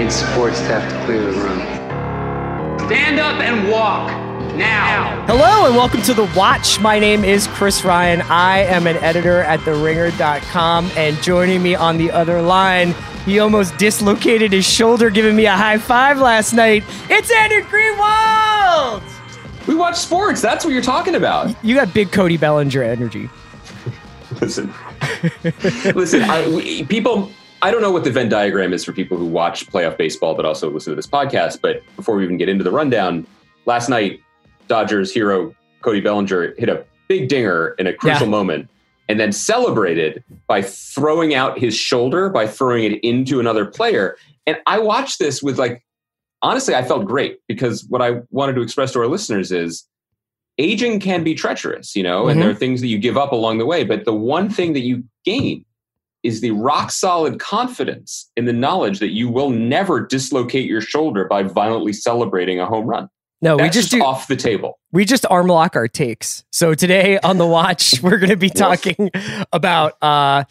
need support staff to clear the room. Stand up and walk now. Hello and welcome to The Watch. My name is Chris Ryan. I am an editor at TheRinger.com, and joining me on the other line, he almost dislocated his shoulder giving me a high five last night. It's Andrew Greenwald! We watch sports. That's what you're talking about. You got big Cody Bellinger energy. Listen, listen. I, we, people, I don't know what the Venn diagram is for people who watch playoff baseball, but also listen to this podcast. But before we even get into the rundown, last night, Dodgers hero Cody Bellinger hit a big dinger in a crucial Yeah. moment, and then celebrated by throwing out his shoulder by throwing it into another player. And I watched this with like, honestly, I felt great because what I wanted to express to our listeners is aging can be treacherous, you know, and Mhm. there are things that you give up along the way. But the one thing that you gain is the rock solid confidence in the knowledge that you will never dislocate your shoulder by violently celebrating a home run. No, That's we just just do. off the table. We just arm lock our takes. So today on the watch, we're going to be talking about uh, a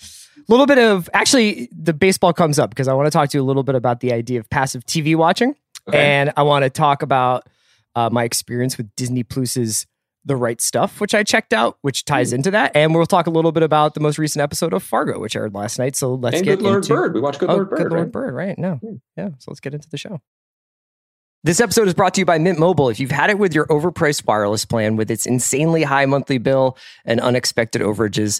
little bit of actually the baseball comes up because I want to talk to you a little bit about the idea of passive TV watching, Okay. and I want to talk about uh, my experience with Disney Plus's The Right Stuff, which I checked out, which ties into that, and we'll talk a little bit about the most recent episode of Fargo, which aired last night. So let's and get Good Lord into Bird. We watched Good oh, Lord Bird. Good Lord right? Bird, right? No. Hmm. Yeah. So let's get into the show. This episode is brought to you by Mint Mobile. If you've had it with your overpriced wireless plan with its insanely high monthly bill and unexpected overages,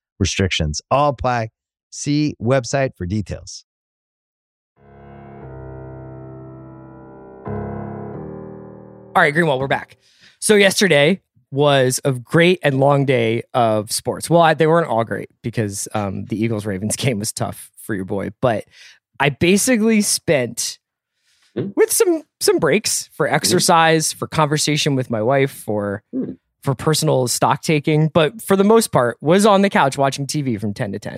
restrictions all apply. See website for details. All right, Greenwald, we're back. So yesterday was a great and long day of sports. Well, I, they weren't all great because um, the Eagles Ravens game was tough for your boy, but I basically spent Hmm. with some some breaks for exercise, for conversation with my wife, for Hmm. For personal stock taking, but for the most part was on the couch watching TV from 10 to 10.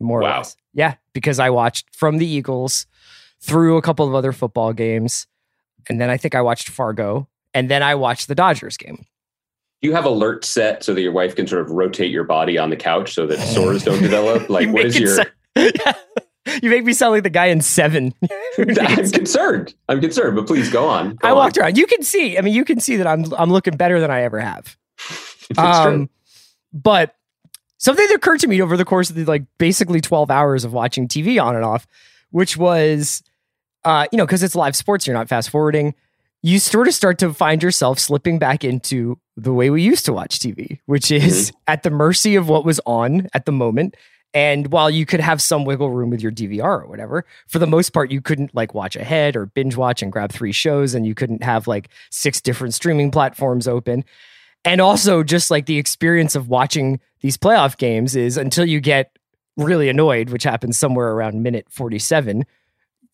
More or less. Yeah, because I watched from the Eagles through a couple of other football games and then I think I watched Fargo, and then I watched the Dodgers game. Do you have alerts set so that your wife can sort of rotate your body on the couch so that sores don't develop? Like, what is what make is your. you make me sound like the guy in Seven. I'm concerned. I'm concerned, but please go on. Go I on. walked around. You can see. I mean, you can see that I'm I'm looking better than I ever have. It's true. Um, but something that occurred to me over the course of the like basically 12 hours of watching TV on and off, which was, uh, you know, because it's live sports, you're not fast forwarding. You sort of start to find yourself slipping back into the way we used to watch TV, which is at the mercy of what was on at the moment. And while you could have some wiggle room with your DVR or whatever, for the most part, you couldn't like watch ahead or binge watch and grab three shows, and you couldn't have like six different streaming platforms open. And also, just like the experience of watching these playoff games is until you get really annoyed, which happens somewhere around minute 47,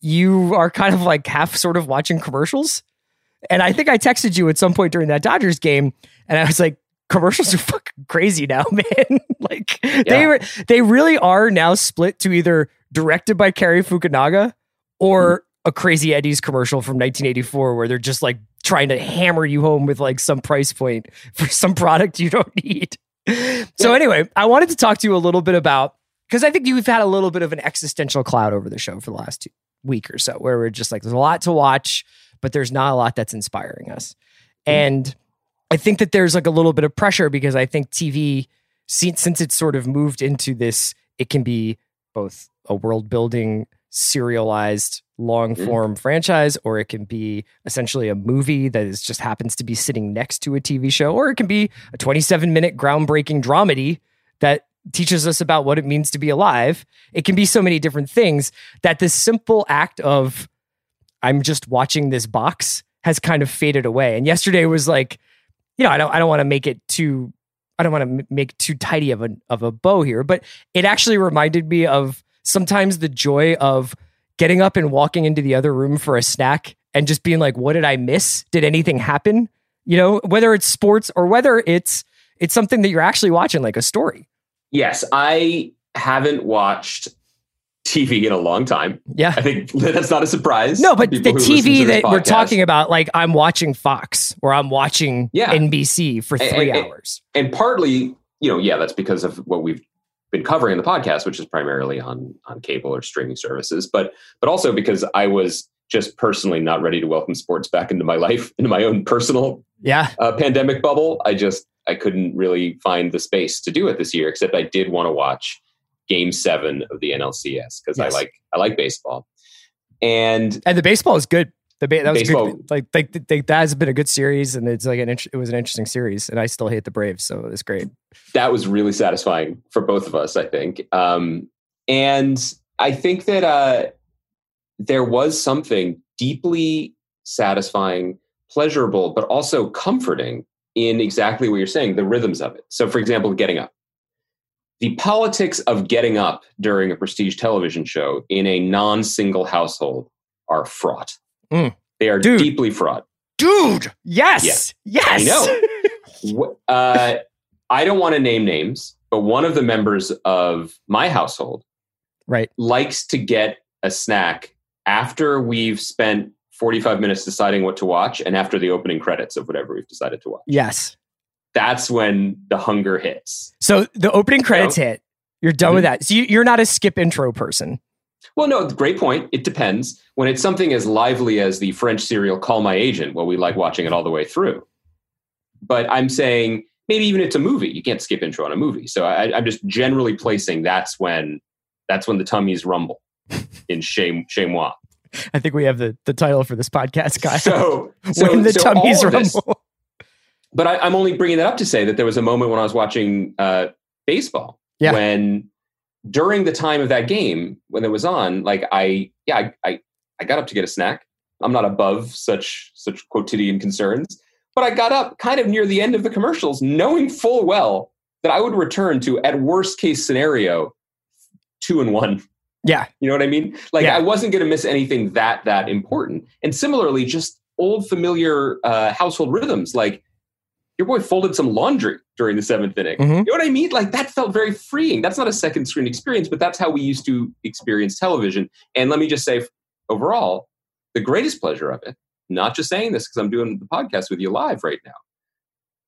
you are kind of like half sort of watching commercials. And I think I texted you at some point during that Dodgers game, and I was like, commercials are fucking crazy now, man. like they re- they really are now split to either directed by Cary Fukunaga or mm-hmm. a Crazy Eddie's commercial from 1984 where they're just like trying to hammer you home with like some price point for some product you don't need. So anyway, I wanted to talk to you a little bit about because I think you've had a little bit of an existential cloud over the show for the last two, week or so, where we're just like, there's a lot to watch, but there's not a lot that's inspiring us. Mm-hmm. And I think that there's like a little bit of pressure because I think TV, since it's sort of moved into this, it can be both a world building serialized long mm-hmm. form franchise, or it can be essentially a movie that is just happens to be sitting next to a TV show, or it can be a 27 minute groundbreaking dramedy that teaches us about what it means to be alive. It can be so many different things that this simple act of I'm just watching this box has kind of faded away. And yesterday was like, you know, I don't I don't want to make it too I don't want to make too tidy of a of a bow here, but it actually reminded me of sometimes the joy of getting up and walking into the other room for a snack and just being like, what did I miss? Did anything happen? You know, whether it's sports or whether it's it's something that you're actually watching like a story. Yes, I haven't watched TV in a long time. Yeah. I think that's not a surprise. No, but the people who listen to TV that we're talking about, like I'm watching Fox or I'm watching Yeah. NBC for And- three and- hours. and partly, you know, yeah, that's because of what we've been covering in the podcast, which is primarily on on cable or streaming services, but but also because I was just personally not ready to welcome sports back into my life, into my own personal Yeah. uh, pandemic bubble. I just I couldn't really find the space to do it this year. Except I did want to watch Game Seven of the NLCS because Yes. I like I like baseball, and And the baseball is good. The ba- that was Baseball- good. Like, like, like that has been a good series, and it's like an it was an interesting series. And I still hate the Braves, so it was great. that was really satisfying for both of us, I think. Um, and I think that uh, there was something deeply satisfying, pleasurable, but also comforting in exactly what you're saying the rhythms of it. So, for example, getting up. The politics of getting up during a prestige television show in a non single household are fraught. Mm. They are Dude. deeply fraught. Dude, yes, yes, I know. Uh, I don't want to name names, but one of the members of my household right. likes to get a snack after we've spent 45 minutes deciding what to watch and after the opening credits of whatever we've decided to watch. Yes. That's when the hunger hits. So the opening credits hit. You're done with Mm-hmm. that. So you, you're not a skip intro person. Well, no, great point. It depends. When it's something as lively as the French serial Call My Agent, well, we like watching it all the way through. But I'm saying maybe even it's a movie. You can't skip intro on a movie. So I, I'm just generally placing that's when that's when the tummies rumble in shame shame moi. I think we have the, the title for this podcast, guy. So, so when the so tummies of this- rumble. But I, I'm only bringing that up to say that there was a moment when I was watching uh, baseball Yeah. when during the time of that game when it was on, like I yeah I, I I got up to get a snack. I'm not above such such quotidian concerns, but I got up kind of near the end of the commercials, knowing full well that I would return to at worst case scenario two and one. Yeah. You know what I mean? Like Yeah. I wasn't going to miss anything that that important. And similarly, just old familiar uh, household rhythms. Like your boy folded some laundry during the seventh inning. Mhm. You know what I mean? Like that felt very freeing. That's not a second screen experience, but that's how we used to experience television. And let me just say, overall, the greatest pleasure of it. Not just saying this because I'm doing the podcast with you live right now.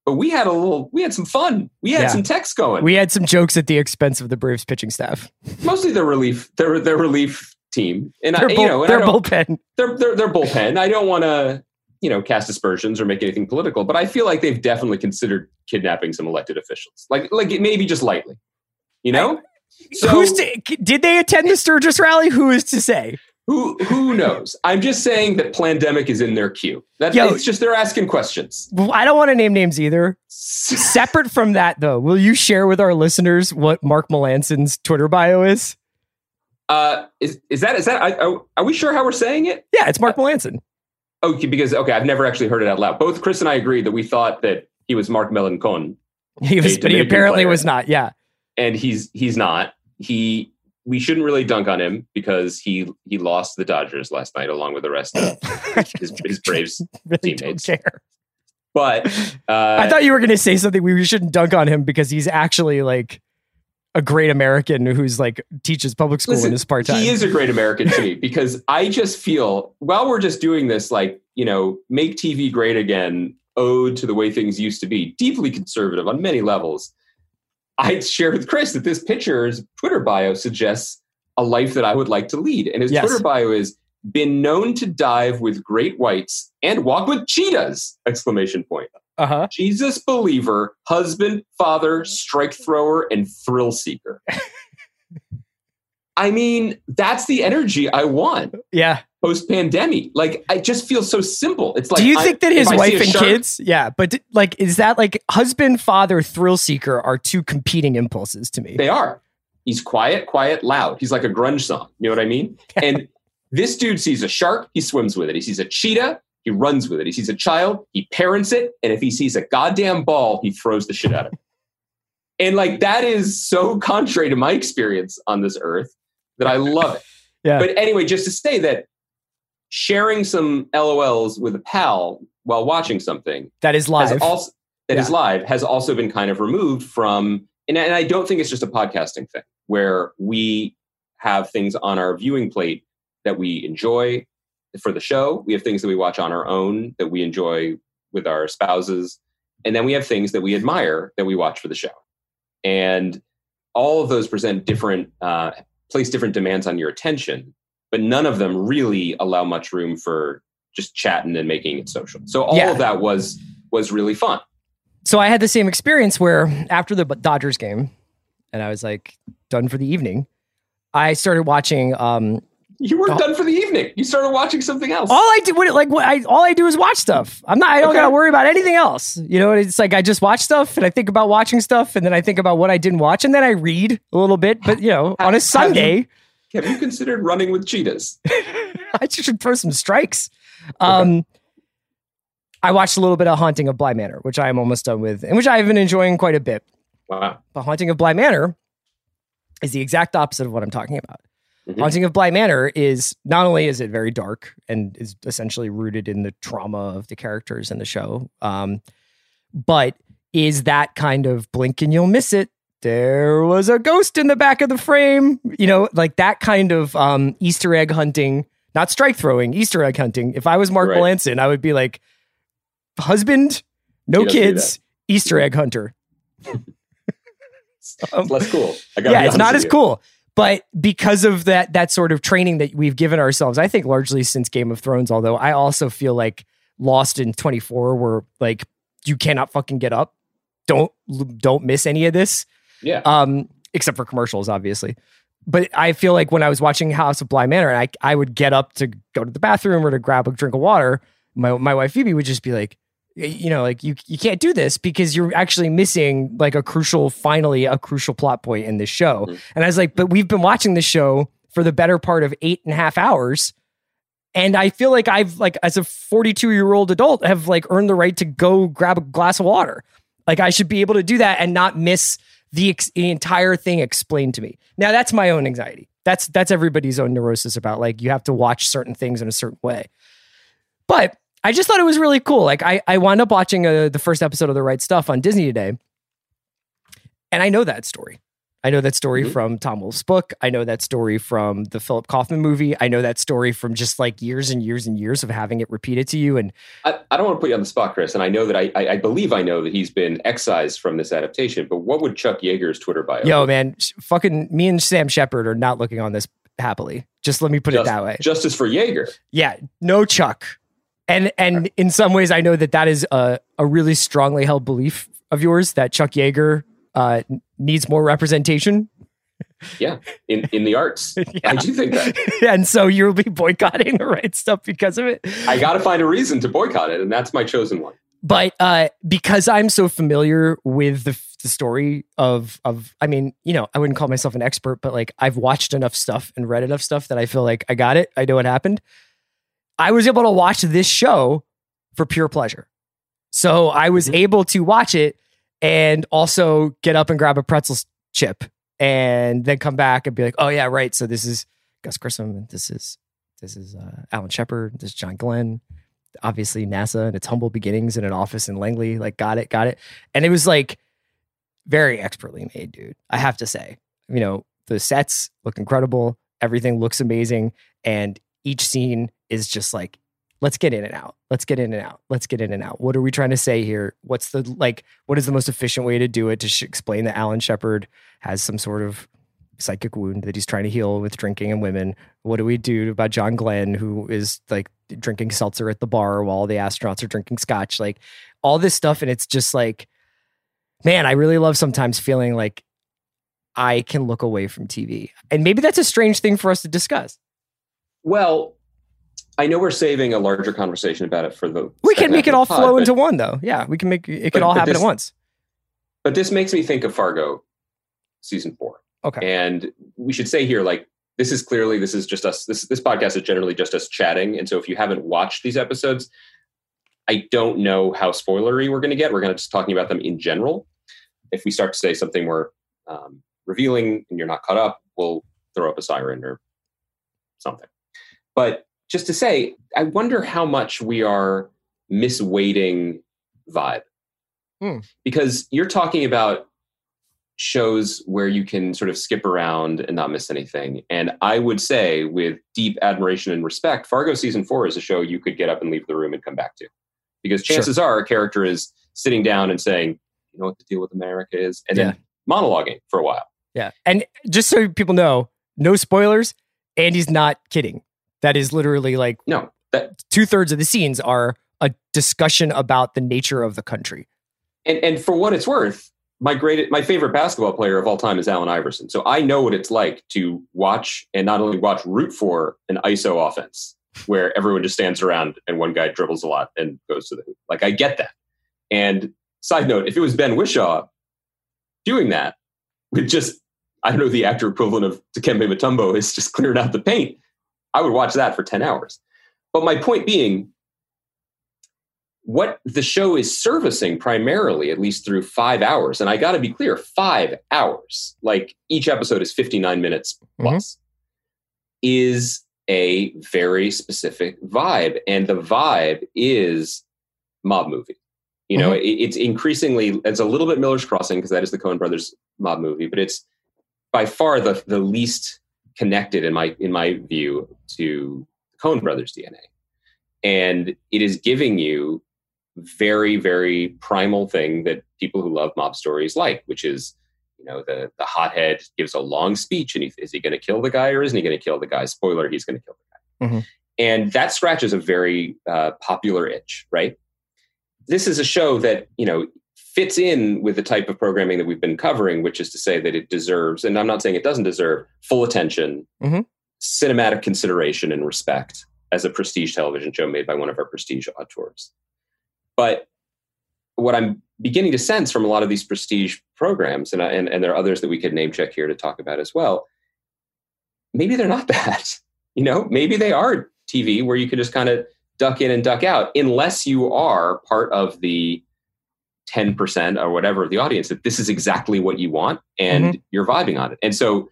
But we had a little, we had some fun. We had Yeah. some text going. We had some jokes at the expense of the Braves pitching staff. Mostly their relief, their their relief team, and Their, I, bull, you know, their bullpen. their, their, their bullpen. I don't want to, you know, cast aspersions or make anything political, but I feel like they've definitely considered kidnapping some elected officials, like like maybe just lightly, you know. So Who's to, did they attend the Sturgis rally? Who is to say? who who knows? I'm just saying that pandemic is in their queue. That's Yo. it's just they're asking questions. Well, I don't want to name names either. Separate from that, though, will you share with our listeners what Mark Melanson's Twitter bio is? Uh, is is that is that? I, are, are we sure how we're saying it? Yeah, it's Mark Melanson. Okay, because okay, I've never actually heard it out loud. Both Chris and I agreed that we thought that he was Mark Melancon, He was, but he apparently player. was not. Yeah, and he's he's not. He we shouldn't really dunk on him because he he lost the Dodgers last night along with the rest of his, his Braves. really teammates. don't care. But uh, I thought you were going to say something. We shouldn't dunk on him because he's actually like a great American who's like teaches public school in listen, his part time. he is a great American to me because I just feel while we're just doing this, like you know, make TV great again, ode to the way things used to be, deeply conservative on many levels. I shared with Chris that this pitcher's Twitter bio suggests a life that I would like to lead, and his Yes. Twitter bio is been known to dive with great whites and walk with cheetahs! Exclamation point. Uh huh. Jesus believer, husband, father, strike thrower, and thrill seeker. I mean, that's the energy I want Yeah. post pandemic. Like, I just feel so simple. It's like, Do you I- think that his wife and shark- kids, yeah, but like, is that like husband, father, thrill seeker are two competing impulses to me? They are. He's quiet, quiet, loud. He's like a grunge song. You know what I mean? And this dude sees a shark, he swims with it. He sees a cheetah, he runs with it. He sees a child, he parents it. And if he sees a goddamn ball, he throws the shit out of it. And like that is so contrary to my experience on this earth that I love it. Yeah. But anyway, just to say that sharing some LOLs with a pal while watching something that is live. also that is Yeah. live has also been kind of removed from and, and I don't think it's just a podcasting thing where we have things on our viewing plate that we enjoy for the show. We have things that we watch on our own that we enjoy with our spouses. And then we have things that we admire that we watch for the show. And all of those present different, uh, place different demands on your attention, but none of them really allow much room for just chatting and making it social. So all Yeah. of that was was really fun. so I had the same experience where after the Dodgers game, and I was like done for the evening, I started watching. Um, You weren't Oh. done for the evening. You started watching something else. all I do, what, like what I, all I do is watch stuff. I'm not. I don't Okay. gotta worry about anything else. You know, it's like I just watch stuff, and I think about watching stuff, and then I think about what I didn't watch, and then I read a little bit. But you know, on a Have- Sunday, Have you considered running with cheetahs? I should throw some strikes. Um, I watched a little bit of Haunting of Bly Manor, which I am almost done with, and which I've been enjoying quite a bit. Wow. But Haunting of Bly Manor is the exact opposite of what I'm talking about. Mhm. Haunting of Bly Manor is not only is it very dark and is essentially rooted in the trauma of the characters in the show, um, but is that kind of blink and you'll miss it. There was a ghost in the back of the frame, you know, like that kind of um, Easter egg hunting, not strike throwing, Easter egg hunting. If I was Mark Right. Melanson, I would be like, husband, no He doesn't do kids, Easter egg hunter. It's less cool. I yeah, it's not as you. cool. But because of that that sort of training that we've given ourselves, I think largely since Game of Thrones, although I also feel like Lost in 24 where like you cannot fucking get up. Don't don't miss any of this. Yeah. Um except for commercials obviously. But I feel like when I was watching House of Bly Manor, I I would get up to go to the bathroom or to grab a drink of water. My my wife Phoebe would just be like, you know, like you you can't do this because you're actually missing like a crucial, finally a crucial plot point in this show. Mhm. And I was like, but we've been watching this show for the better part of eight and a half hours. And I feel like I've like as a 42 year old adult have like earned the right to go grab a glass of water. Like I should be able to do that and not miss the, ex- the entire thing explained to me. Now that's my own anxiety. That's that's everybody's own neurosis about like you have to watch certain things in a certain way. But I just thought it was really cool. Like I I wound up watching uh, the first episode of The Right Stuff on Disney today, and I know that story. I know that story Mhm. from Tom Wolfe's book. I know that story from the Philip Kaufman movie. I know that story from just like years and years and years of having it repeated to you. And I, I don't want to put you on the spot, Chris, and I know that I, I, I believe I know that he's been excised from this adaptation. But what would Chuck Yeager's Twitter bio? yo, man, sh- fucking me and Sam Shepard are not looking on this happily. Just let me put it that way. Justice for Yeager. Yeah, no Chuck. And and in some ways, I know that that is a, a really strongly held belief of yours that Chuck Yeager uh, needs more representation. Yeah, in in the arts. I do think that. and so you'll be boycotting the right stuff because of it. I got to find a reason to boycott it, and that's my chosen one. But uh, because I'm so familiar with the, the story of of, I mean, you know, I wouldn't call myself an expert, but like I've watched enough stuff and read enough stuff that I feel like I got it. I know what happened. I was able to watch this show for pure pleasure. So I was Mhm. able to watch it and also get up and grab a pretzel chip and then come back and be like, oh yeah, right. So this is Gus Grissom this is this is uh, Alan Shepard, this is John Glenn, obviously NASA and its humble beginnings in an office in Langley. Like, got it, got it. And it was like very expertly made, dude. I have to say, you know, the sets look incredible. Everything looks amazing. And each scene is just like, let's get in and out. Let's get in and out. Let's get in and out. What are we trying to say here? What's the, like, what is the most efficient way to do it to sh- explain that Alan Shepard has some sort of psychic wound that he's trying to heal with drinking and women? What do we do about John Glenn, who is like drinking seltzer at the bar while the astronauts are drinking scotch? Like, all this stuff. And it's just like, man, I really love sometimes feeling like I can look away from TV. And maybe that's a strange thing for us to discuss. Well, I know we're saving a larger conversation about it for the. We can make it all the flow pod, into one though. Yeah, we can make it But- could all happen this- at once. But this makes me think of Fargo, season four. Okay. And we should say here, like, this is clearly this is just us. This this podcast is generally just us chatting. And so, if you haven't watched these episodes, I don't know how spoilery we're going to get. We're going to just talking about them in general. If we start to say something more um, revealing and you're not caught up, we'll throw up a siren or something. But just to say, I wonder how much we are misweighting vibe. Hmm. Because you're talking about shows where you can sort of skip around and not miss anything. And I would say, with deep admiration and respect, Fargo season four is a show you could get up and leave the room and come back to. Because Sure. chances are a character is sitting down and saying, you know what the deal with America is? And then monologuing for a while. Yeah. And just so people know, no spoilers, Andy's not kidding. That is literally like No, that two thirds of the scenes are a discussion about the nature of the country. and and for what it's worth, my great my favorite basketball player of all time is Allen Iverson. So I know what it's like to watch and not only watch root for an ISO offense where everyone just stands around and one guy dribbles a lot and goes to the hoop. Like I get that. And side note, if it was Ben Whishaw doing that with just I don't know the actor equivalent of Dikembe Mutombo is just clearing out the paint, I would watch that for 10 hours. But my point being, what the show is servicing primarily, at least through five hours, and I got to be clear, five hours, like each episode is 59 minutes mm-hmm. plus, is a very specific vibe. And the vibe is mob movie. You know, mm-hmm. it, it's increasingly, it's a little bit Miller's Crossing because that is the Coen brothers mob movie, but it's by far the, the least connected in my, in my view to the Coen brothers DNA. And it is giving you very very primal thing that people who love mob stories like which is you know the the hothead gives a long speech and he, is he going to kill the guy or isn't he going to kill the guy spoiler he's going to kill the guy Mhm. and that scratches a very uh, popular itch right this is a show that you know fits in with the type of programming that we've been covering which is to say that it deserves and i'm not saying it doesn't deserve full attention Mhm. cinematic consideration and respect as a prestige television show made by one of our prestige auteurs but what I'm beginning to sense from a lot of these prestige programs, and, I, and, and there are others that we could name check here to talk about as well, maybe they're not that. You know, maybe they are TV where you can just kind of duck in and duck out, unless you are part of the 10% or whatever of the audience that this is exactly what you want and mm-hmm. you're vibing on it. And so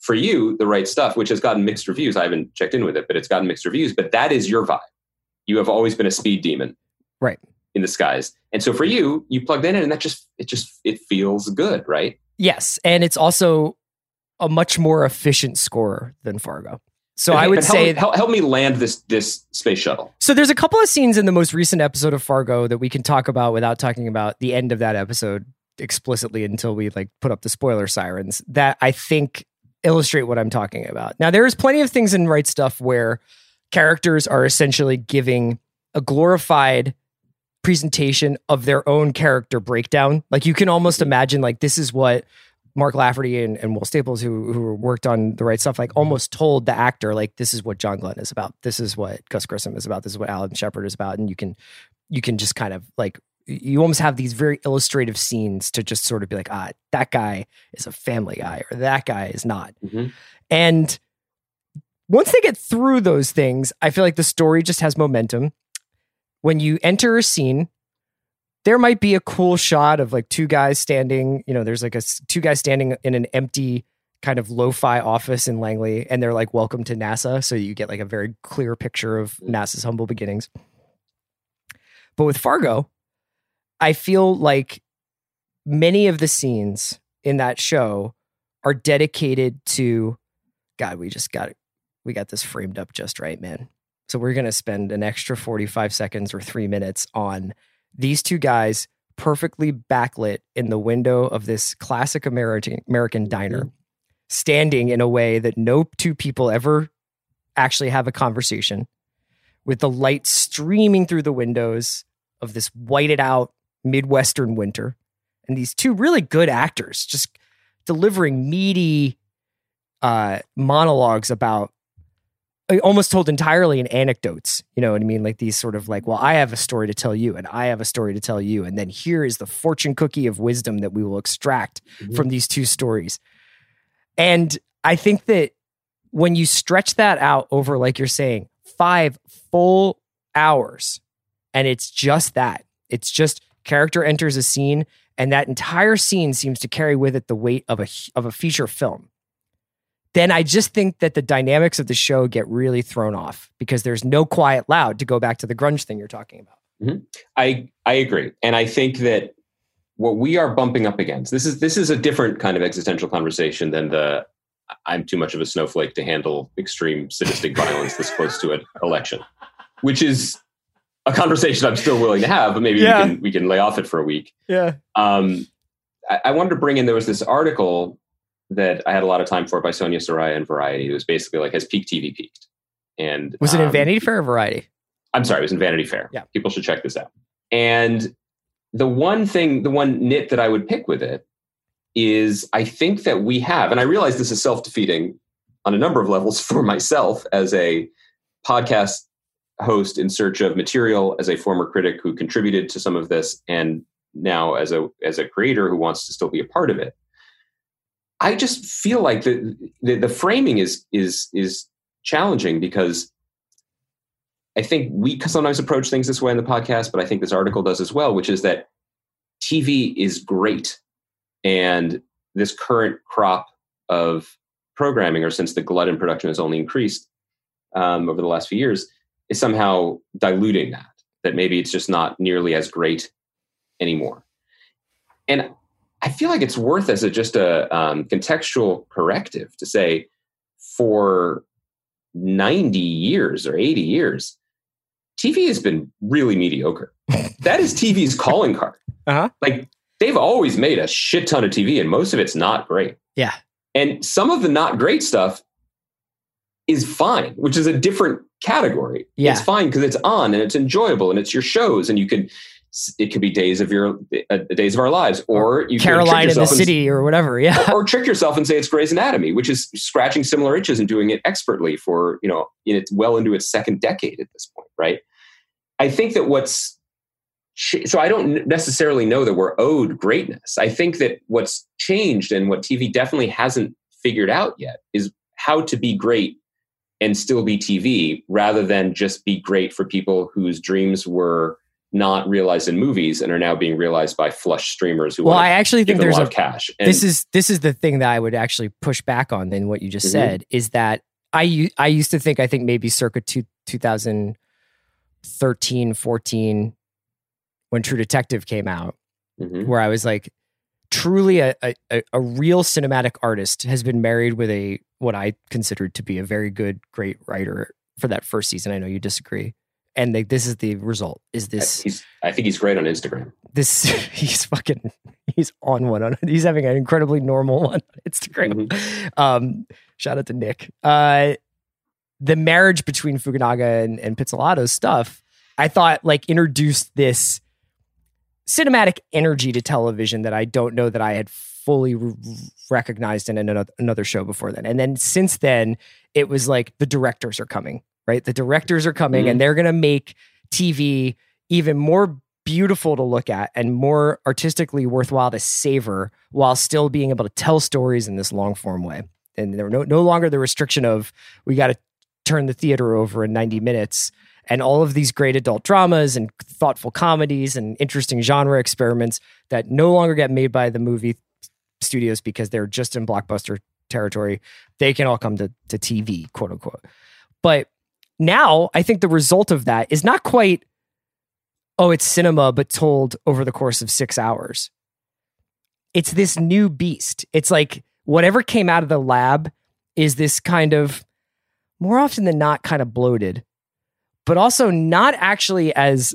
for you, the right stuff, which has gotten mixed reviews, I haven't checked in with it, but it's gotten mixed reviews, but that is your vibe. You have always been a speed demon Right. in the skies. And so for you, you plugged in and that just it just it feels good, right? Yes. And it's also a much more efficient scorer than Fargo. So I would help, say help, help me land this this space shuttle. So there's a couple of scenes in the most recent episode of Fargo that we can talk about without talking about the end of that episode explicitly until we like put up the spoiler sirens that I think illustrate what I'm talking about. Now there's plenty of things in Right Stuff where characters are essentially giving a glorified presentation of their own character breakdown. Like you can almost imagine like this is what Mark Lafferty and, and Will Staples, who who worked on the right stuff, like almost told the actor, like, this is what John Glenn is about. This is what Gus Grissom is about. This is what Alan Shepard is about. And you can you can just kind of like you almost have these very illustrative scenes to just sort of be like, ah, that guy is a family guy, or that guy is not. Mhm. And once they get through those things, I feel like the story just has momentum. When you enter a scene, there might be a cool shot of like two guys standing, you know, there's like a two guys standing in an empty kind of lo-fi office in Langley and they're like welcome to NASA, so you get like a very clear picture of NASA's humble beginnings. But with Fargo, I feel like many of the scenes in that show are dedicated to God, we just got. We got this framed up just right, man. So we're going to spend an extra 45 seconds or 3 minutes on these two guys perfectly backlit in the window of this classic American American diner, standing in a way that no two people ever actually have a conversation with the light streaming through the windows of this whited out Midwestern winter. And these two really good actors just delivering meaty uh, monologues about almost told entirely in anecdotes. You know what I mean? Like these sort of like, well, I have a story to tell you, and I have a story to tell you, and then here is the fortune cookie of wisdom that we will extract Mm-hmm. from these two stories. And I think that when you stretch that out over, like you're saying, five full hours, and it's just that, it's just character enters a scene, and that entire scene seems to carry with it the weight of a of a feature film. Then I just think that the dynamics of the show get really thrown off because there's no quiet loud to go back to the grunge thing you're talking about. I I agree, and I think that what we are bumping up against this is this is a different kind of existential conversation than the I'm too much of a snowflake to handle extreme sadistic violence this close to an election, which is a conversation I'm still willing to have, but maybe Yeah. we can we can lay off it for a week. Yeah. Um, I, I wanted to bring in there was this article that I had a lot of time for by Sonia Saraiya in Variety. It was basically like has peak TV peaked, and Was it in um, Vanity Fair or Variety? I'm sorry, it was in Vanity Fair. Yeah. People should check this out. And the one thing, the one nit that I would pick with it is I think that we have, and I realize this is self defeating on a number of levels for myself as a podcast host in search of material, as a former critic who contributed to some of this, and now as a as a creator who wants to still be a part of it. I just feel like the the, the framing is is is challenging because I think we sometimes approach things this way in the podcast, but I think this article does as well, which is that TV is great. And this current crop of programming, or since the glut in production has only increased um, over the last few years, is somehow diluting that, that maybe it's just not nearly as great anymore. And I feel like it's worth as a just a um, contextual corrective to say for 90 years or 80 years, TV has been really mediocre. that is TV's calling card. Uh-huh. Like they've always made a shit ton of TV and most of it's not great. Yeah. And some of the not great stuff is fine, which is a different category. Yeah. It's fine because it's on and it's enjoyable and it's your shows and you can it could be days of your uh, days of our lives or you Caroline in the yourself and- City or whatever. Yeah. or trick yourself and say it's Grey's Anatomy, which is scratching similar itches and doing it expertly for you know in it's well into its second decade at this point, right? I think that what's so I don't necessarily know that we're owed greatness. I think that what's changed and what TV definitely hasn't figured out yet is how to be great and still be TV rather than just be great for people whose dreams were not realized in movies and are now being realized by flush streamers who Well, want I actually think them a there's lot a of cash. And this is this is the thing that I would actually push back on than what you just Mhm. said is that i i used to think I think maybe circa two, 2013 14 when True Detective came out Mhm. where I was like truly a a- a real cinematic artist has been married with a what I considered to be a very good great writer for that first season. I know you disagree. And like this is the result. Is this He's, I think he's great on Instagram. this he's fucking he's on one on he's having an incredibly normal one on Instagram. Um, shout out to Nick. Uh, the marriage between Fukunaga and, and Pizzolatto's stuff, I thought like introduced this cinematic energy to television that I don't know that I had fully r- recognized in another, another show before then. And then since then, it was like the directors are coming, right? The directors are coming Mhm. and they're going to make TV even more beautiful to look at and more artistically worthwhile to savor while still being able to tell stories in this long form way. And there no, no longer the restriction of we got to turn the theater over in 90 minutes and all of these great adult dramas and thoughtful comedies and interesting genre experiments that no longer get made by the movie studios because they're just in blockbuster territory. They can all come to, to TV, quote unquote. But now I think the result of that is not quite, oh, it's cinema, but told over the course of six hours. It's this new beast. It's like whatever came out of the lab is this kind of more often than not kind of bloated, but also not actually as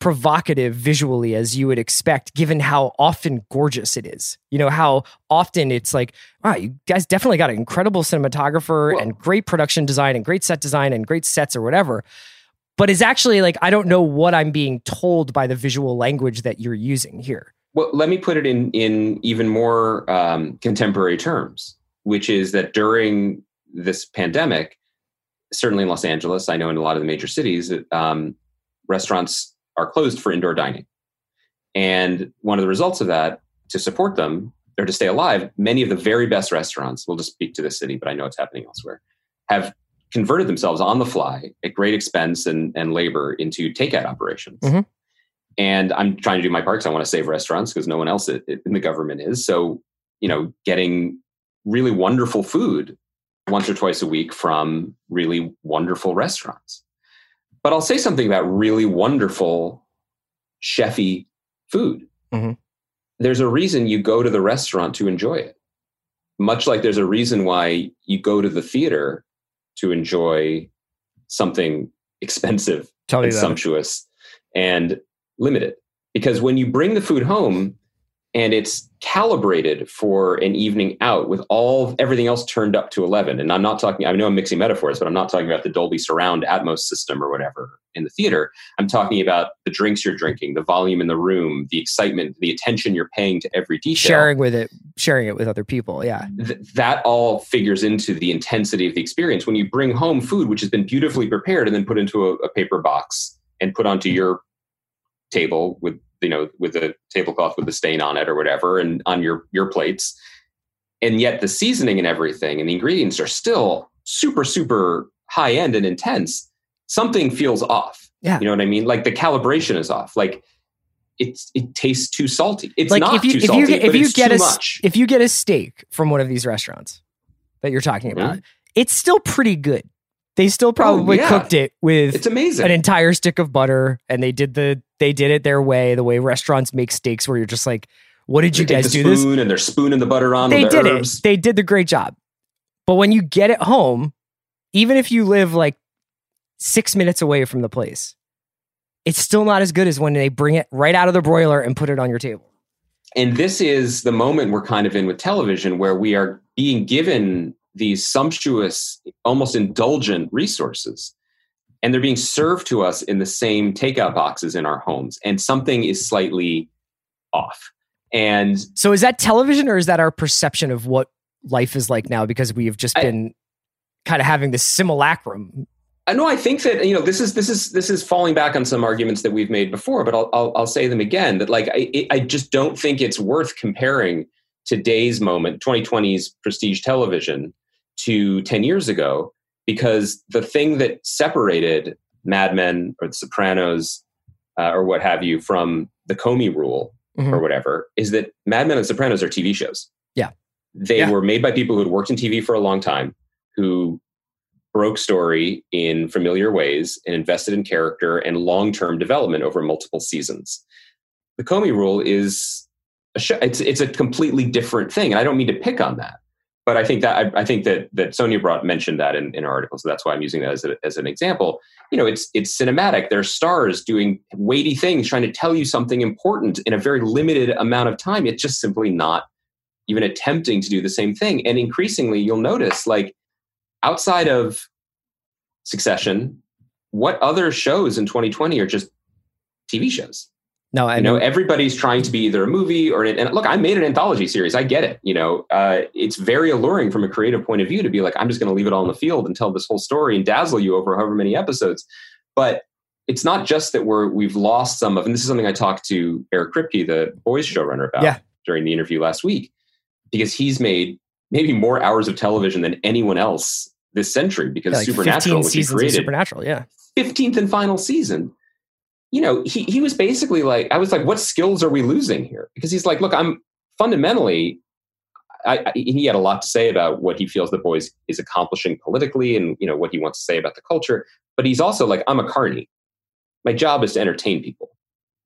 provocative visually as you would expect, given how often gorgeous it is. You know, how often it's like, wow, you guys definitely got an incredible cinematographer and great production design and great set design and great sets or whatever. But it's actually like, I don't know what I'm being told by the visual language that you're using here. Well, let me put it in in even more um, contemporary terms, which is that during this pandemic, certainly in Los Angeles, I know in a lot of the major cities, um, restaurants are closed for indoor dining, and one of the results of that, to support them or to stay alive, many of the very best restaurants, we'll just speak to the city, but I know it's happening elsewhere, have converted themselves on the fly at great expense and, and labor into takeout operations. Mhm. And I'm trying to do my part because I want to save restaurants because no one else in the government is. So, you know, getting really wonderful food once or twice a week from really wonderful restaurants. But I'll say something about really wonderful chefy food. Mhm. There's a reason you go to the restaurant to enjoy it. Much like there's a reason why you go to the theater to enjoy something expensive Tell and sumptuous and limited. Because when you bring the food home and it's calibrated for an evening out with all everything else turned up to 11, and I'm not talking, I know I'm mixing metaphors, but I'm not talking about the Dolby surround Atmos system or whatever in the theater. I'm talking about the drinks you're drinking, the volume in the room, the excitement, the attention you're paying to every detail sharing with it, sharing it with other people. Yeah. th- that all figures into the intensity of the experience. When you bring home food, which has been beautifully prepared and then put into a, a paper box and put onto your table with you know with a tablecloth with a stain on it or whatever, and on your your plates, and yet the seasoning and everything and the ingredients are still super super high end and intense. Something feels off. Yeah. you know what I mean. Like the calibration is off. Like. It's, it tastes too salty. It's like not if you too if salty, you if you get a much. if you get a steak from one of these restaurants that you're talking about, it's still pretty good. They still oh, probably yeah. cooked it with It's amazing. an entire stick of butter, and they did the they did it their way, the way restaurants make steaks, where you're just like, what did They you take guys the do this? and they're spooning the butter on They the did herbs. it. They did the great job. But when you get it home, even if you live like six minutes away from the place, it's still not as good as when they bring it right out of the broiler and put it on your table. And this is the moment we're kind of in with television where we are being given these sumptuous, almost indulgent resources. And they're being served to us in the same takeout boxes in our homes. And something is slightly off. And So is that television or is that our perception of what life is like now because we have just I- been kind of having this simulacrum? I know I think that you know this is this is this is falling back on some arguments that we've made before, but I'll I'll, I'll say them again. That like I I just don't think it's worth comparing today's moment, 2020's prestige television, to 10 years ago, because the thing that separated Mad Men or The Sopranos uh, or what have you from the Comey Rule Mhm. or whatever is that Mad Men and Sopranos are TV shows. Yeah. they Yeah. were made by people who had worked in TV for a long time, who broke story in familiar ways and invested in character and long-term development over multiple seasons. The Comey Rule is a show, it's it's a completely different thing, and I don't mean to pick on that, but I think that I, I think that that Sonia brought mentioned that in, in her article, so that's why I'm using that as, a, as an example. You know, it's it's cinematic. There are stars doing weighty things, trying to tell you something important in a very limited amount of time. It's just simply not even attempting to do the same thing. And increasingly, you'll notice like outside of Succession, what other shows in 2020 are just TV shows? No, I you know, everybody's trying to be either a movie or an, and look, I made an anthology series. I get it. You know, uh, it's very alluring from a creative point of view to be like, I'm just going to leave it all in the field and tell this whole story and dazzle you over however many episodes. But it's not just that we're we've lost some of, and this is something I talked to Eric Kripke, the boys showrunner, about Yeah. during the interview last week, because he's made maybe more hours of television than anyone else this century because Yeah, like Supernatural, which he created, Supernatural. Yeah. 15th and final season you know he, he was basically like i was like what skills are we losing here? Because he's like look i'm fundamentally I, I, he had a lot to say about what he feels the boys is accomplishing politically and you know what he wants to say about the culture. But he's also like i'm a carny. My job is to entertain people.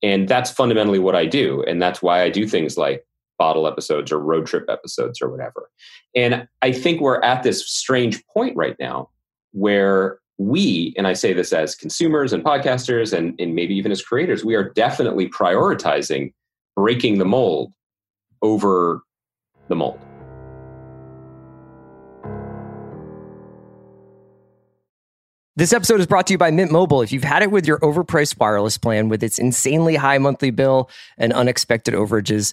And that's fundamentally what i do. And that's why i do things like bottle episodes or road trip episodes or whatever. And i think we're at this strange point right now where we, and I say this as consumers and podcasters and, and maybe even as creators, we are definitely prioritizing breaking the mold over the mold. This episode is brought to you by Mint Mobile. If you've had it with your overpriced wireless plan with its insanely high monthly bill and unexpected overages,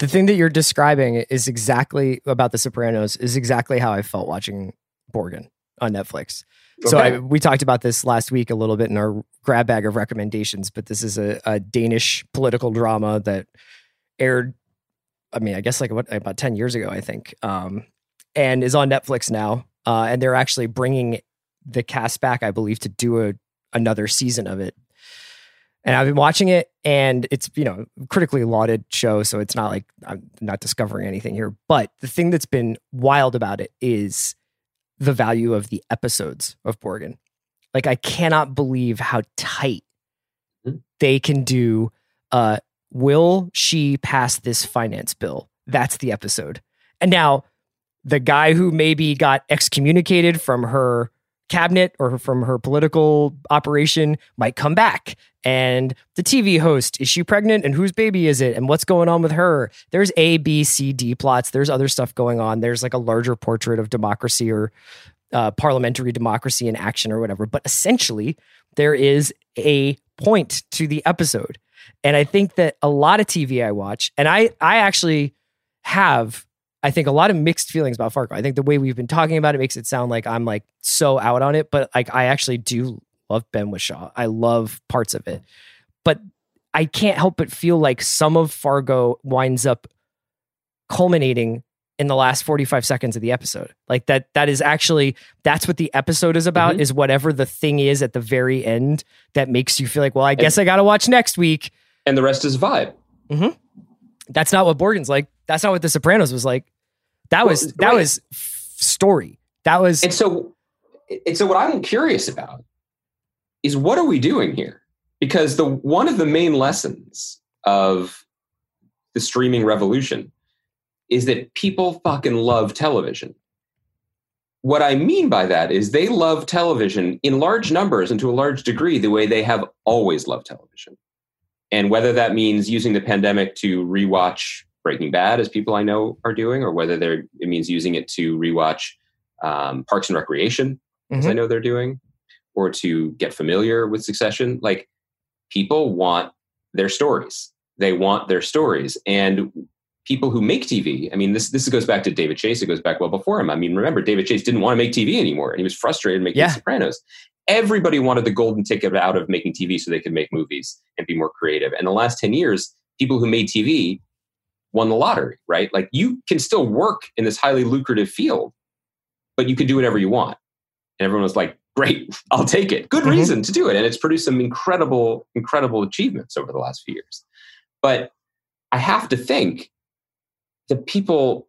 The thing that you're describing is exactly about The Sopranos, is exactly how I felt watching Borgen on Netflix. So Okay. I, we talked about this last week a little bit in our grab bag of recommendations, but this is a, a Danish political drama that aired, I mean, I guess like what, about 10 years ago, I think, um, and is on Netflix now. Uh, and they're actually bringing the cast back, I believe, to do a, another season of it. And I've been watching it, and it's you know critically lauded show, so it's not like I'm not discovering anything here. But the thing that's been wild about it is the value of the episodes of Borgen. Like I cannot believe how tight Mhm. they can do. Uh, will she pass this finance bill? That's the episode. And now the guy who maybe got excommunicated from her cabinet or from her political operation might come back. And the TV host, is she pregnant and whose baby is it? And what's going on with her? There's A, B, C, D plots. There's other stuff going on. There's like a larger portrait of democracy or uh, parliamentary democracy in action or whatever. But essentially, there is a point to the episode. And I think that a lot of TV I watch, and I, I actually have I think a lot of mixed feelings about Fargo. I think the way we've been talking about it makes it sound like I'm like so out on it, but like I actually do love Ben Whishaw. I love parts of it. But I can't help but feel like some of Fargo winds up culminating in the last 45 seconds of the episode. Like that that is actually that's what the episode is about Mhm. is whatever the thing is at the very end that makes you feel like, well, I guess I got to watch next week. and the rest is vibe. That's not what Borgen's like. That's not what The Sopranos was like. That Well, was that right. was f- story. That was And so, and so what I'm curious about is what are we doing here? Because the one of the main lessons of the streaming revolution is that people fucking love television. What I mean by that is they love television in large numbers and to a large degree the way they have always loved television. And whether that means using the pandemic to rewatch Breaking Bad, as people I know are doing, or whether it means using it to rewatch um, Parks and Recreation, as I Mhm. know they're doing, or to get familiar with Succession. Like people want their stories. They want their stories. And people who make TV, I mean, this this goes back to David Chase. It goes back well before him. I mean, remember, David Chase didn't want to make TV anymore, and he was frustrated making Yeah. The Sopranos. Everybody wanted the golden ticket out of making TV so they could make movies and be more creative. And the last 10 years, people who made TV won the lottery, right? Like you can still work in this highly lucrative field, but you can do whatever you want. And everyone was like, great, I'll take it. Good Mhm. reason to do it. And it's produced some incredible, incredible achievements over the last few years. But I have to think that people,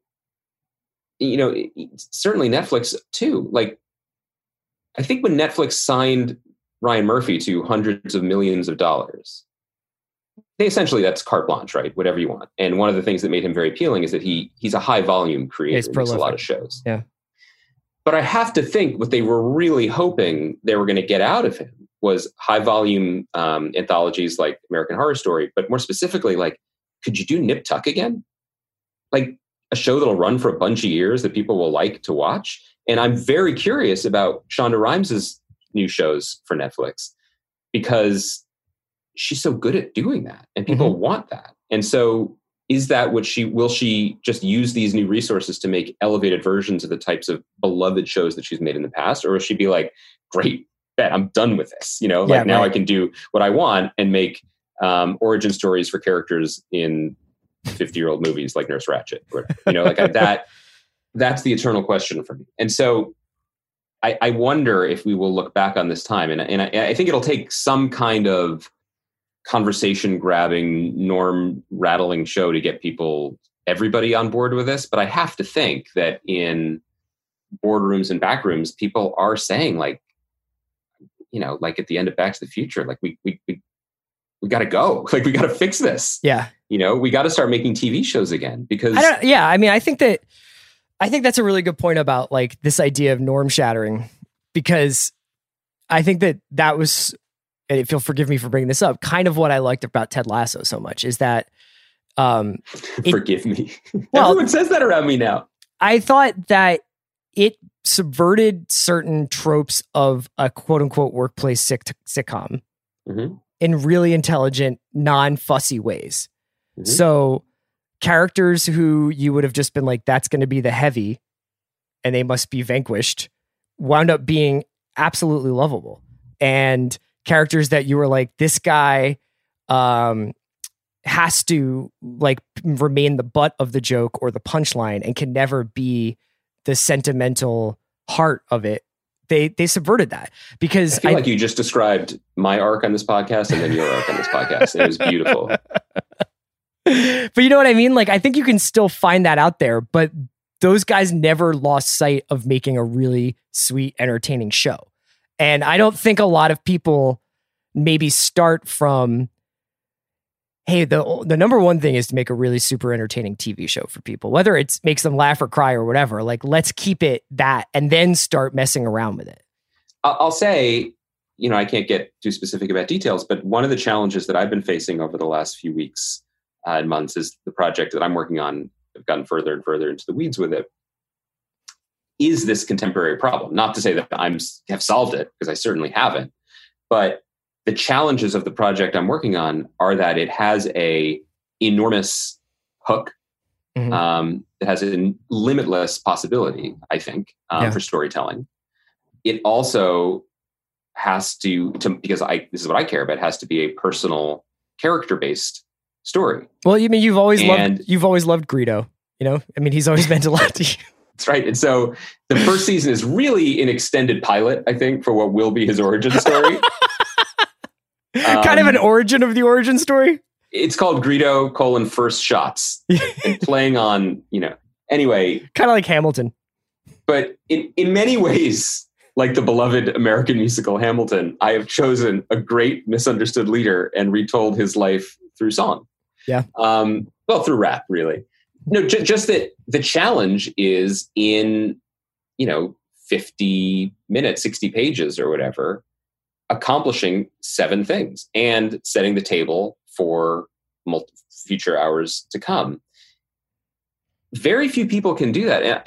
you know, certainly Netflix too. Like, I think when Netflix signed Ryan Murphy to hundreds of millions of dollars, they essentially that's carte blanche, right? Whatever you want. And one of the things that made him very appealing is that he he's a high volume creator. He's He makes a lot of shows. Yeah. But I have to think what they were really hoping they were going to get out of him was high volume um, anthologies like American Horror Story, but more specifically, like, could you do Nip Tuck again? Like a show that'll run for a bunch of years that people will like to watch. And I'm very curious about Shonda Rhimes's new shows for Netflix because she's so good at doing that and people want that. And so is that what she will she just use these new resources to make elevated versions of the types of beloved shows that she's made in the past or will she be like great bet i'm done with this you know Yeah, like now right. i can do what i want and make um, origin stories for characters in 50 year old movies like nurse Ratched or whatever. you know like I, that that's the eternal question for me and so I, I wonder if we will look back on this time and, and I, I think it'll take some kind of conversation grabbing norm rattling show to get people everybody on board with this but i have to think that in boardrooms and back rooms people are saying like you know like at the end of back to the future like we we we, we got to go like we got to fix this Yeah. you know we got to start making tv shows again because I don't, yeah, I mean, I think that I think that's a really good point about like this idea of norm shattering because I think that that was, and if you'll forgive me for bringing this up, kind of what I liked about Ted Lasso so much is that um, it- forgive me Well- everyone says that around me now I thought that it subverted certain tropes of a quote unquote workplace sitcom Mhm. in really intelligent, non fussy ways. Mhm. So, characters who you would have just been like, that's going to be the heavy and they must be vanquished, wound up being absolutely lovable. And characters that you were like, this guy um, has to like remain the butt of the joke or the punchline and can never be the sentimental heart of it. They they subverted that because I feel I- like you just described my arc on this podcast and then your arc on this podcast. It was beautiful. but you know what I mean? Like, I think you can still find that out there, but those guys never lost sight of making a really sweet, entertaining show. And I don't think a lot of people maybe start from, hey, the the number one thing is to make a really super entertaining TV show for people, whether it makes them laugh or cry or whatever. Like, let's keep it that, and then start messing around with it. I'll say, you know, I can't get too specific about details, but one of the challenges that I've been facing over the last few weeks uh, and months is the project that I'm working on. I've gotten further and further into the weeds with it. Is this contemporary problem? Not to say that I'm have solved it because I certainly haven't, but the challenges of the project I'm working on are that it has a enormous hook. Mhm. Um, it has a limitless possibility, I think, um, Yeah. for storytelling. It also has to, to because I this is what I care about. Has to be a personal, character based story. Well, you mean you've always And- loved you've always loved Greedo. You know, I mean, he's always meant a lot to you. Right. And so the first season is really an extended pilot, I think, for what will be his origin story. kind of an Um, origin of the origin story. it's called Greedo colon first shots and playing on, you know, anyway, kind of like Hamilton. but in, in many ways, like the beloved American musical Hamilton, I have chosen a great misunderstood leader and retold his life through song. Yeah. Um, well, through rap, really. No, ju- just that the challenge is in, you know, 50 minutes, 60 pages or whatever, accomplishing seven things and setting the table for multi- future hours to come. Very few people can do that eh,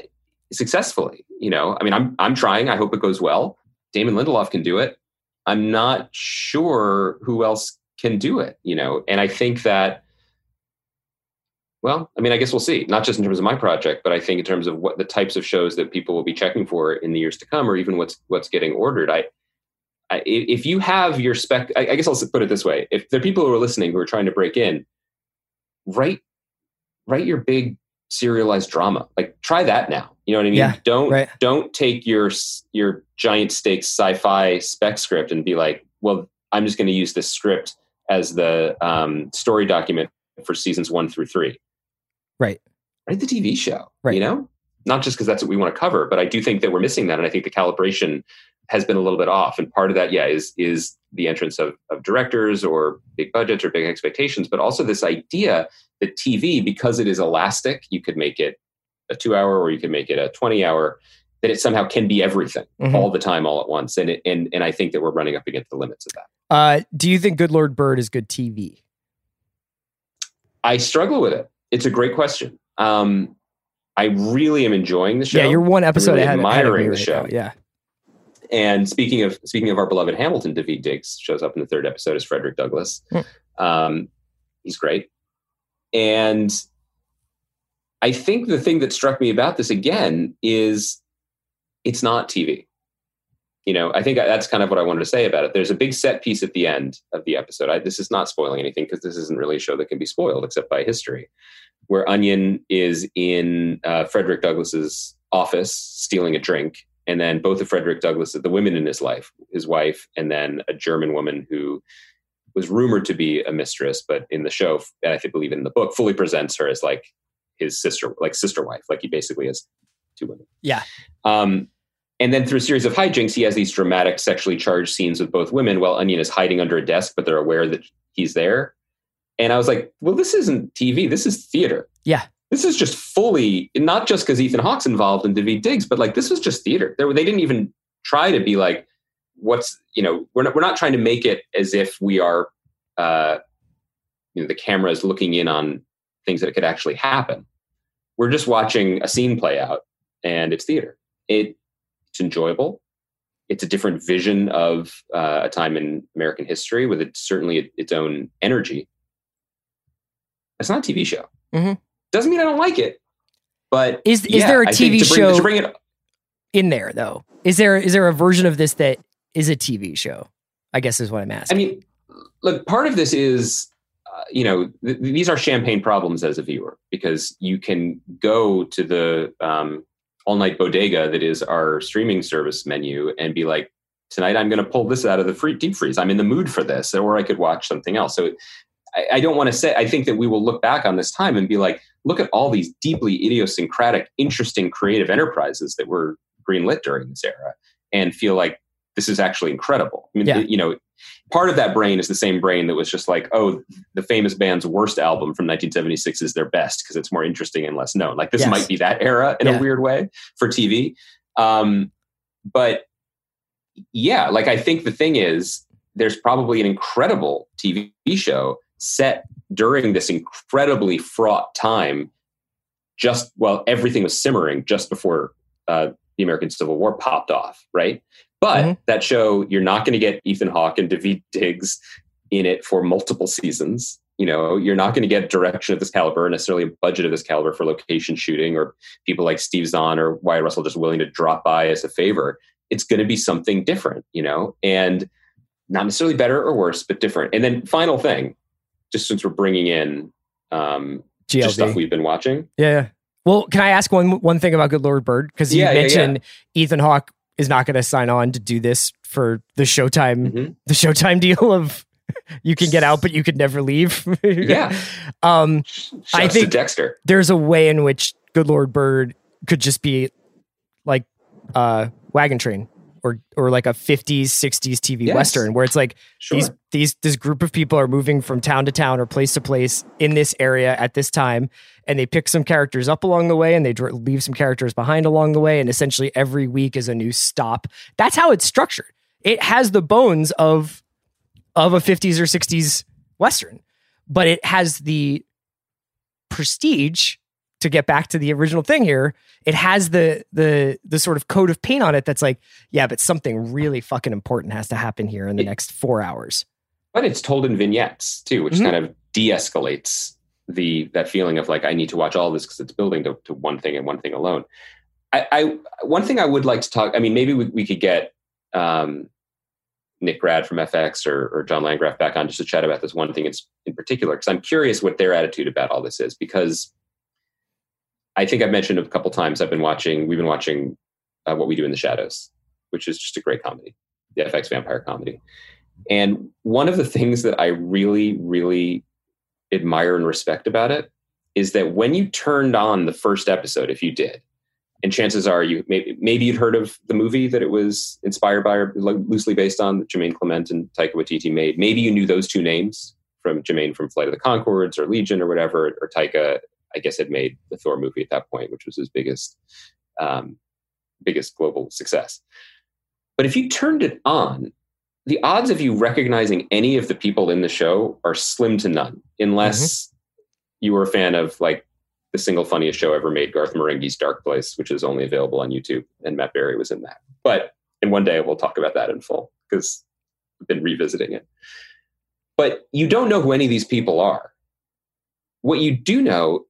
successfully. You know, I mean, I'm I'm trying. I hope it goes well. Damon Lindelof can do it. I'm not sure who else can do it, you know. And I think that well, I mean, I guess we'll see. Not just in terms of my project, but I think in terms of what the types of shows that people will be checking for in the years to come, or even what's what's getting ordered. I, I if you have your spec, I, I guess I'll put it this way: if there are people who are listening who are trying to break in, write write your big serialized drama. Like try that now. You know what I mean? Yeah, don't right. don't take your your giant stakes sci-fi spec script and be like, well, I'm just going to use this script as the um, story document for seasons one through three. Right. Write the TV show. Right. You know, not just because that's what we want to cover, but I do think that we're missing that, and I think the calibration has been a little bit off. And part of that, yeah, is is the entrance of of directors or big budgets or big expectations, but also this idea that TV, because it is elastic, you could make it a two hour or you could make it a 20 hour that it somehow can be everything Mhm. all the time all at once and it, and and I think that we're running up against the limits of that. Uh, do you think Good Lord Bird is good TV? I struggle with it. It's a great question. Um, I really am enjoying the show. Yeah, you're one episode really ahead, ahead of admiring me the show. now. Yeah. And speaking of speaking of our beloved Hamilton, Daveed Diggs shows up in the third episode as Frederick Douglass. Hmm. Um, he's great, and I think the thing that struck me about this again is it's not TV. You know, I think that's kind of what I wanted to say about it. There's a big set piece at the end of the episode. I, this is not spoiling anything because this isn't really a show that can be spoiled except by history, where Onion is in uh, Frederick Douglass's office stealing a drink, and then both of Frederick Douglass, the women in his life, his wife, and then a German woman who was rumored to be a mistress, but in the show, I think, believe in the book, fully presents her as like his sister, like sister wife. Like he basically has two women. Yeah. Um, and then through a series of hijinks, he has these dramatic sexually charged scenes with both women while Onion is hiding under a desk, but they're aware that he's there. And I was like, well, this isn't TV. This is theater. Yeah. This is just fully, not just because Ethan Hawke's involved in Daveed Diggs, but like this was just theater. They, they didn't even try to be like, what's, you know, we're not, we're not trying to make it as if we are, uh, you know, the camera is looking in on things that could actually happen. We're just watching a scene play out and it's theater. It, it's enjoyable. It's a different vision of uh, a time in American history with it, certainly its own energy. It's not a TV show. Mhm. Doesn't mean I don't like it, but Is is there a TV to bring, show to bring it? in there though? Is there is there a version of this that is a TV show? I guess is what I'm asking. I mean, look, part of this is, uh, you know, th- these are champagne problems as a viewer because you can go to the um, all night bodega that is our streaming service menu and be like, tonight I'm going to pull this out of the free deep freeze. I'm in the mood for this, or I could watch something else. So I, I don't want to say. I think that we will look back on this time and be like, look at all these deeply idiosyncratic, interesting, creative enterprises that were greenlit during this era, and feel like this is actually incredible. I mean, Yeah. you know, part of that brain is the same brain that was just like, oh, the famous band's worst album from 1976 is their best because it's more interesting and less known. Like this Yes. might be that era in Yeah. a weird way for TV. Um, but yeah, like I think the thing is, there's probably an incredible TV show set during this incredibly fraught time, just while everything was simmering just before uh, the American Civil War popped off, right? But Mhm. that show, you're not going to get Ethan Hawke and Daveed Diggs in it for multiple seasons. You know, you're not going to get direction of this caliber, necessarily a budget of this caliber for location shooting, or people like Steve Zahn or Wyatt Russell just willing to drop by as a favor. It's going to be something different, you know, and not necessarily better or worse, but different. And then final thing, just since we're bringing in um, just stuff we've been watching, Yeah, yeah. Well, can I ask one one thing about Good Lord Bird? Because you Yeah, yeah, mentioned Ethan Hawke is not going to sign on to do this for the Showtime Mhm. the Showtime deal of you can get out but you could never leave. Yeah. Um, Shouts I think- Dexter. there's a way in which Good Lord Bird could just be like uh wagon train or or like a 50s 60s TV Yes. western where it's like Sure. these these this group of people are moving from town to town or place to place in this area at this time and they pick some characters up along the way and they dr- leave some characters behind along the way and essentially every week is a new stop that's how it's structured it has the bones of of a 50s or 60s western but it has the prestige to get back to the original thing here it has the the the sort of coat of paint on it that's like yeah but something really fucking important has to happen here in the It- next 4 hours but it's told in vignettes too, which Mhm. kind of de-escalates the that feeling of like I need to watch all this because it's building to, to one thing and one thing alone. I, I one thing I would like to talk. I mean, maybe we, we could get um, Nick Grad from FX or, or John Landgraf back on just to chat about this one thing in, in particular because I'm curious what their attitude about all this is because I think I've mentioned a couple times I've been watching. We've been watching uh, What We Do in the Shadows, which is just a great comedy, the FX vampire comedy. And one of the things that I really, really admire and respect about it is that when you turned on the first episode, if you did, and chances are you maybe, maybe you'd heard of the movie that it was inspired by or loosely based on that Jermaine Clement and Taika Waititi made. Maybe you knew those two names from Jermaine from Flight of the Conchords or Legion or whatever, or Taika, I guess, had made the Thor movie at that point, which was his biggest, um, biggest global success. But if you turned it on, the odds of you recognizing any of the people in the show are slim to none, unless you were a fan of like the single funniest show ever made, Garth Marenghi's Dark Place, which is only available on YouTube, and Matt Berry was in that. But in one day we'll talk about that in full because I've been revisiting it. But you don't know who any of these people are. What you do know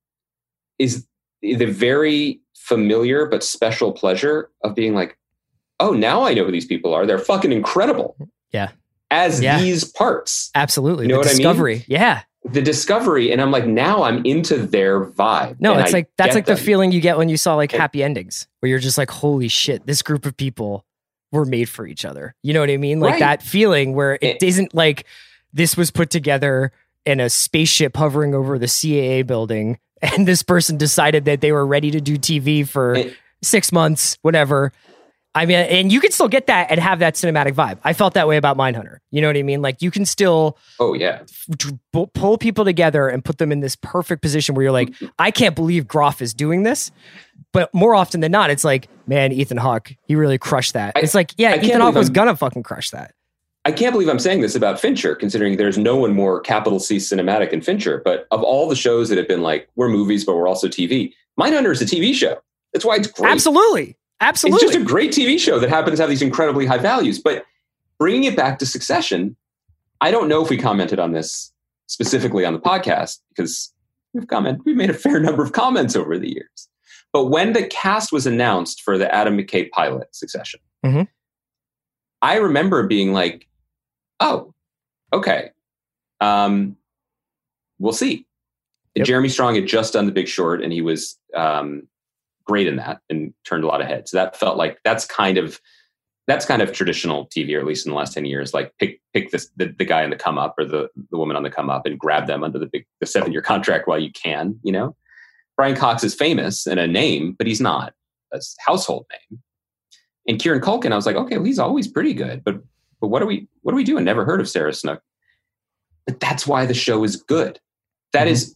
is the very familiar but special pleasure of being like, oh, now I know who these people are. They're fucking incredible. Yeah. As Yeah. these parts, Absolutely. You know the what I mean? discovery. Yeah. the discovery, and I'm like, now I'm into their vibe. No, it's I like that's like the feeling you get when you saw like happy endings, where you're just like, holy shit, this group of people were made for each other. You know what I mean? Like Right. that feeling where it It- isn't like this was put together in a spaceship hovering over the CAA building, and this person decided that they were ready to do TV for It- six months, whatever. I mean, and you can still get that and have that cinematic vibe. I felt that way about Mindhunter. You know what I mean? Like you can still Oh yeah, pu- pull people together and put them in this perfect position where you're like, mm-hmm. I can't believe Groff is doing this. But more often than not, it's like, man, Ethan Hawke, he really crushed that. I- it's like, yeah, I Ethan Hawke was I'm- gonna fucking crush that. I can't believe I'm saying this about Fincher, considering there's no one more capital C cinematic than Fincher. But of all the shows that have been like, we're movies, but we're also TV, Mindhunter is a TV show. That's why it's great. Absolutely, absolutely. It's just a great TV show that happens to have these incredibly high values. But bringing it back to Succession, I don't know if we commented on this specifically on the podcast because we've commented, we've made a fair number of comments over the years. But when the cast was announced for the Adam McKay pilot Succession, Mhm. I remember being like, "Oh, okay, um, we'll see." Yep. Jeremy Strong had just done The Big Short, and he was um, great in that and turned a lot of heads. So that felt like that's kind of that's kind of traditional TV, or at least in the last ten years. Like pick pick this, the the guy on the come up or the the woman on the come up and grab them under the big the seven year contract while you can. You know, Brian Cox is famous and a name, but he's not a household name. And Kieran Culkin, I was like, okay, well, he's always pretty good, but but what are we what are we doing? Never heard of Sarah Snook. But that's why the show is good. That Mhm. is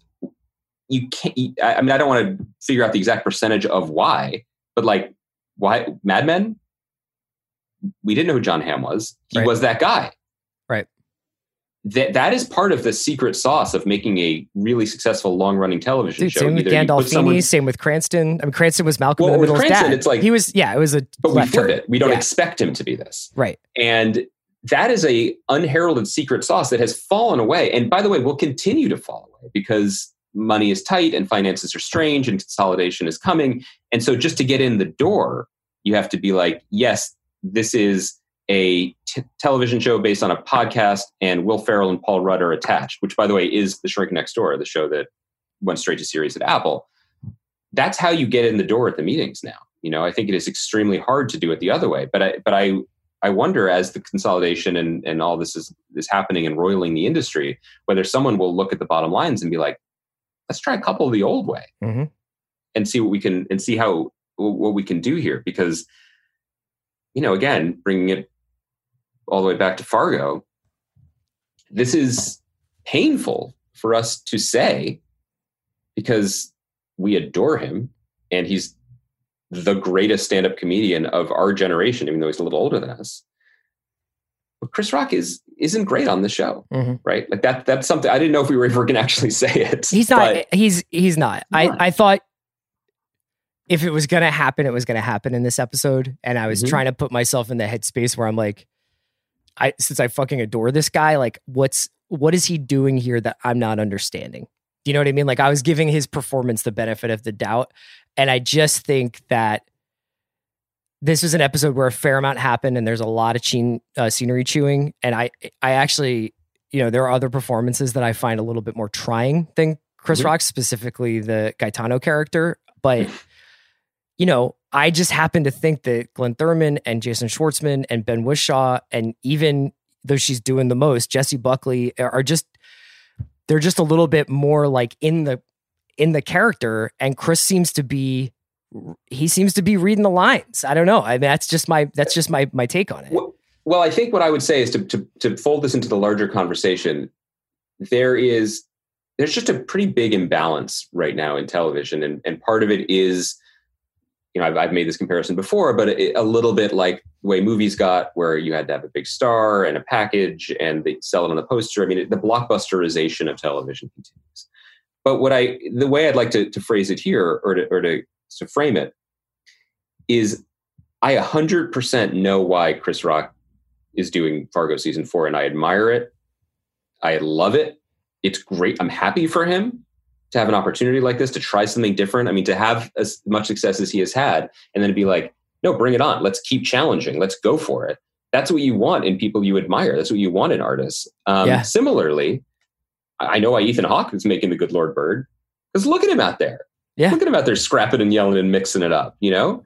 you can't I mean I don't want to figure out the exact percentage of why, but like why Mad Men? We didn't know who Jon Hamm was. He Right. was that guy. Right. That that is part of the secret sauce of making a really successful long running television Dude, show. same with Either Gandolfini, someone- same with Cranston. I mean, Cranston was Malcolm Well, in the Middle's Cranston, dad. it's like- he was, yeah, it was a but we flip it. We don't Yeah. expect him to be this. right. And that is a unheralded secret sauce that has fallen away. And by the way, will continue to fall away because money is tight and finances are strange and consolidation is coming. And so just to get in the door, you have to be like, yes, this is a t- television show based on a podcast and Will Ferrell and Paul Rudd are attached, which by the way is The Shrink Next Door, the show that went straight to series at Apple. That's how you get in the door at the meetings now. You know, I think it is extremely hard to do it the other way. But I but I I wonder as the consolidation and, and all this is is happening and roiling the industry, whether someone will look at the bottom lines and be like, let's try a couple of the old way Mhm. and see what we can and see how what we can do here. Because, you know, again, bringing it all the way back to Fargo, this is painful for us to say because we adore him and he's the greatest stand-up comedian of our generation, even though he's a little older than us. But Chris Rock is isn't great on the show, Mhm. right? Like that. That's something I didn't know if we were ever going to actually say it. He's not. he's he's not. I I thought if it was gonna happen, it was gonna happen in this episode, and I was Mhm. trying to put myself in the headspace where I'm like, I since I fucking adore this guy, like what's what is he doing here that I'm not understanding? Do you know what I mean? Like I was giving his performance the benefit of the doubt, and I just think that this was an episode where a fair amount happened, and there's a lot of cheen, uh, scenery chewing, and I I actually you know there are other performances that I find a little bit more trying than Chris. Rock, specifically the Gaetano character, but you know, I just happen to think that Glynn Turman and Jason Schwartzman and Ben Whishaw, and even though she's doing the most, Jessie Buckley are just they're just a little bit more like in the in the character. And Chris seems to be he seems to be reading the lines. I don't know. I mean, that's just my that's just my my take on it. Well, I think what I would say is to, to to fold this into the larger conversation. There is there's just a pretty big imbalance right now in television, and and part of it is, you know, I've, I've made this comparison before, but a little bit like the way movies got, where you had to have a big star and a package, and they sell it on the poster. I mean, it, the blockbusterization of television continues. But what I the way I'd like to to phrase it here, or to or to to frame it, is I 100% know why Chris Rock is doing Fargo season four, and I admire it. I love it. It's great. I'm happy for him to have an opportunity like this to try something different. I mean, to have as much success as he has had, and then to be like, no, bring it on. Let's keep challenging. Let's go for it. That's what you want in people you admire. That's what you want in artists. Um, Yeah. Similarly, I know why Ethan Hawke is making the Good Lord Bird because look at him out there. Yeah. Look at him out there scrapping and yelling and mixing it up, you know?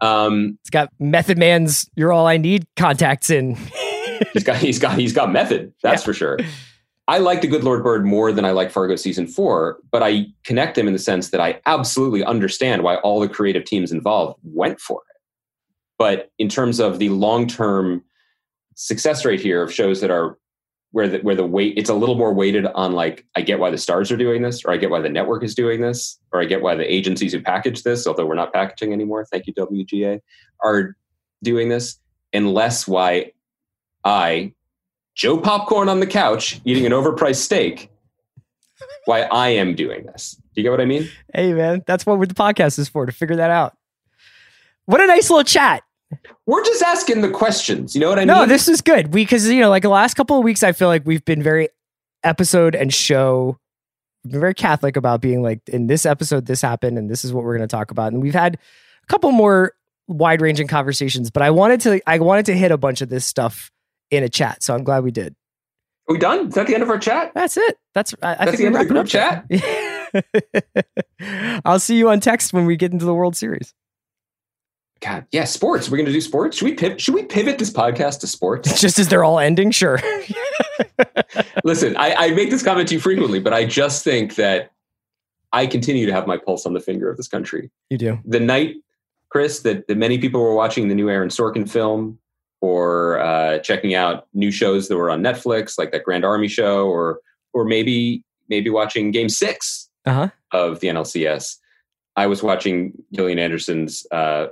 Um, It's got Method Man's "You're All I Need" contacts in. he's got he's got he's got method that's Yeah. for sure i like the good lord bird more than i like fargo season four but i connect them in the sense that i absolutely understand why all the creative teams involved went for it but in terms of the long-term success rate here of shows that are where the where the weight it's a little more weighted on like i get why the stars are doing this or i get why the network is doing this or i get why the agencies who package this although we're not packaging anymore thank you wga are doing this and less why I, Joe Popcorn on the couch, eating an overpriced steak, why I am doing this. Do you get what I mean? hey, man, that's what the podcast is for to figure that out. What a nice little chat. We're just asking the questions. You know what I no, mean? No, this is good because you know, like the last couple of weeks, I feel like we've been very episode and show, very Catholic about being like, in this episode, this happened, and this is what we're going to talk about. And we've had a couple more wide ranging conversations, but I wanted to, I wanted to hit a bunch of this stuff in a chat, so I'm glad we did. Are we done? Is that the end of our chat? That's it. That's I, I That's think the end of the wrapping up there. I'll see you on text when we get into the World Series. God, yeah, sports. We're going to do sports. Should we pivot? Should we pivot this podcast to sports? Just as they're all ending, sure. Listen, I, I make this comment to you frequently, but I just think that I continue to have my pulse on the finger of this country. you do. the night, Chris, that, that many people were watching the new Aaron Sorkin film or uh, checking out new shows that were on Netflix, like that Grand Army show, or or maybe maybe watching Game Six Uh huh. of the NLCS. I was watching Gillian Anderson's uh,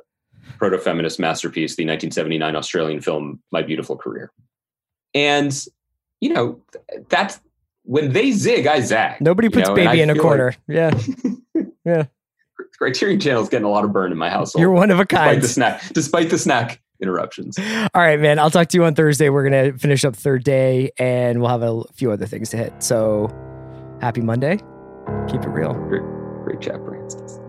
proto-feminist masterpiece, the 1979 Australian film "My Beautiful Career," and you know that's when they zig, I zag. Nobody you puts know, baby in a corner. yeah, yeah. Criterion Channel is getting a lot of burn in my household. you're one of a despite kind. the snack, despite the snack interruptions. All right, man. I'll talk to you on Thursday. We're gonna finish up third day, and we'll have a few other things to hit. So, happy Monday. Keep it real. Great, great chat, Branston.